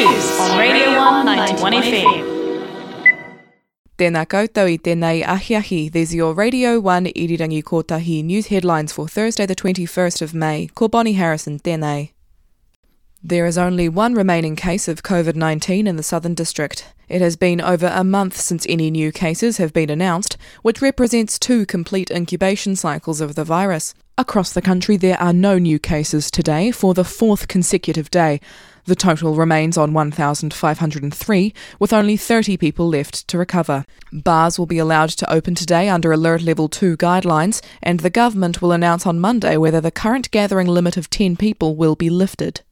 News on Radio 191 FM. Tēnā koutou i tēnei ahiahi. These are your Radio 1 Irirangi Kotahi news headlines for Thursday the 21st of May. Ko Bonnie Harrison, tēnei. There is only one remaining case of COVID 19 in the Southern District. It has been over a month since any new cases have been announced, which represents two complete incubation cycles of the virus. Across the country, there are no new cases today for the fourth consecutive day. The total remains on 1,503, with only 30 people left to recover. Bars will be allowed to open today under Alert Level 2 guidelines, and the government will announce on Monday whether the current gathering limit of 10 people will be lifted.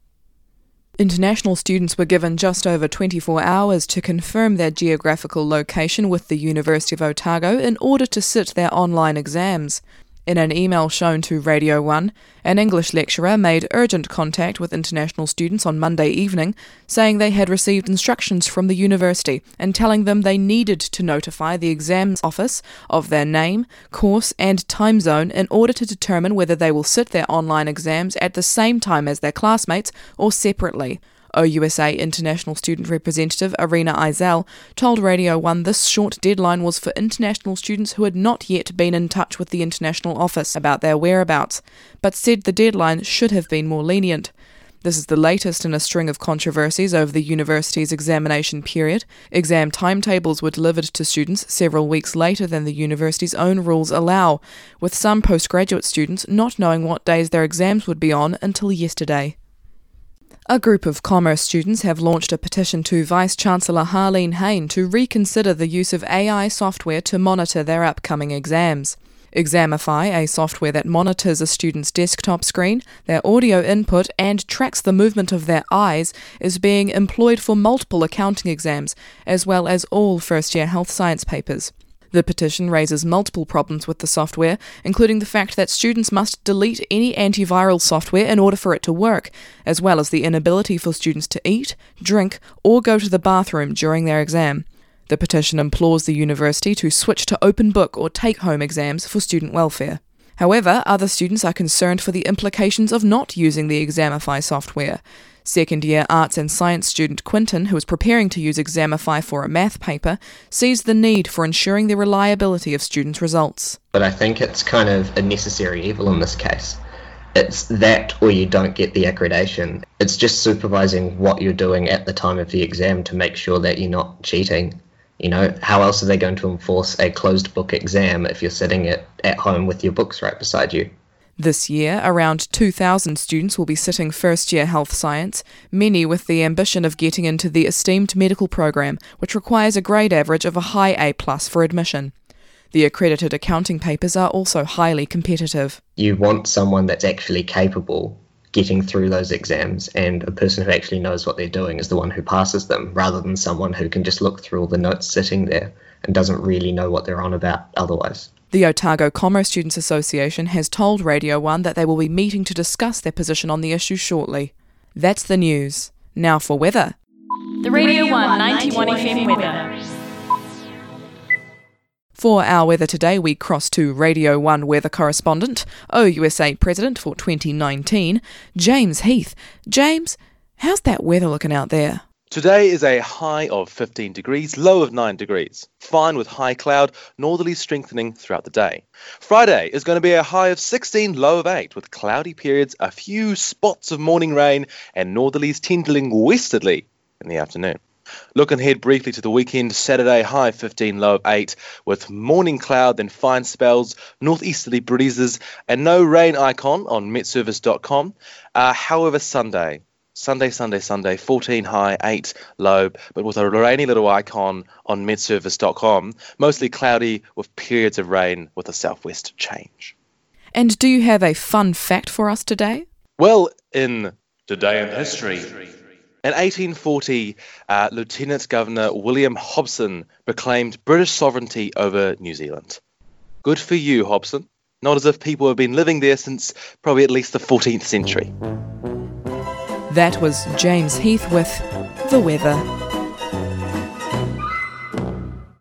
International students were given just over 24 hours to confirm their geographical location with the University of Otago in order to sit their online exams. In an email shown to Radio 1, an English lecturer made urgent contact with international students on Monday evening, saying they had received instructions from the university and telling them they needed to notify the exams office of their name, course, and time zone in order to determine whether they will sit their online exams at the same time as their classmates or separately. OUSA International Student Representative Arena Eisel told Radio 1 this short deadline was for international students who had not yet been in touch with the international office about their whereabouts, but said the deadline should have been more lenient. This is the latest in a string of controversies over the university's examination period. Exam timetables were delivered to students several weeks later than the university's own rules allow, with some postgraduate students not knowing what days their exams would be on until yesterday. A group of commerce students have launched a petition to Vice Chancellor Harlene Hayne to reconsider the use of AI software to monitor their upcoming exams. Examity, a software that monitors a student's desktop screen, their audio input, and tracks the movement of their eyes, is being employed for multiple accounting exams, as well as all first year health science papers. The petition raises multiple problems with the software, including the fact that students must delete any antiviral software in order for it to work, as well as the inability for students to eat, drink, or go to the bathroom during their exam. The petition implores the university to switch to open book or take home exams for student welfare. However, other students are concerned for the implications of not using the Examity software. Second year arts and science student Quinton, who is preparing to use Examity for a math paper, sees the need for ensuring the reliability of students' results. But I think it's kind of a necessary evil in this case. It's that or you don't get the accreditation. It's just supervising what you're doing at the time of the exam to make sure that you're not cheating. You know, how else are they going to enforce a closed book exam if you're sitting at, at home with your books right beside you? This year, around 2,000 students will be sitting first year health science, many with the ambition of getting into the esteemed medical program, which requires a grade average of a high A plus for admission. The accredited accounting papers are also highly competitive. You want someone that's actually capable getting through those exams, and a person who actually knows what they're doing is the one who passes them, rather than someone who can just look through all the notes sitting there and doesn't really know what they're on about otherwise. The Otago Commerce Students Association has told Radio 1 that they will be meeting to discuss their position on the issue shortly. That's the news. Now for weather. The Radio 191 FM weather. For our weather today, we cross to Radio 1 weather correspondent, OUSA President for 2019, James Heath. James, how's that weather looking out there? Today is a high of 15 degrees, low of 9 degrees. Fine with high cloud, northerly strengthening throughout the day. Friday is going to be a high of 16, low of 8, with cloudy periods, a few spots of morning rain, and northerlies tending westerly in the afternoon. Looking ahead briefly to the weekend, Saturday high 15, low of 8, with morning cloud, then fine spells, northeasterly breezes, and no rain icon on metservice.com. Uh, however, Sunday, Sunday, Sunday, Sunday, 14 high, 8 low, but with a rainy little icon on metservice.com. Mostly cloudy with periods of rain with a southwest change. And do you have a fun fact for us today? Well, in Today in History. In 1840, uh, Lieutenant Governor William Hobson proclaimed British sovereignty over New Zealand. Good for you, Hobson. Not as if people have been living there since probably at least the 14th century. That was James Heath with The Weather.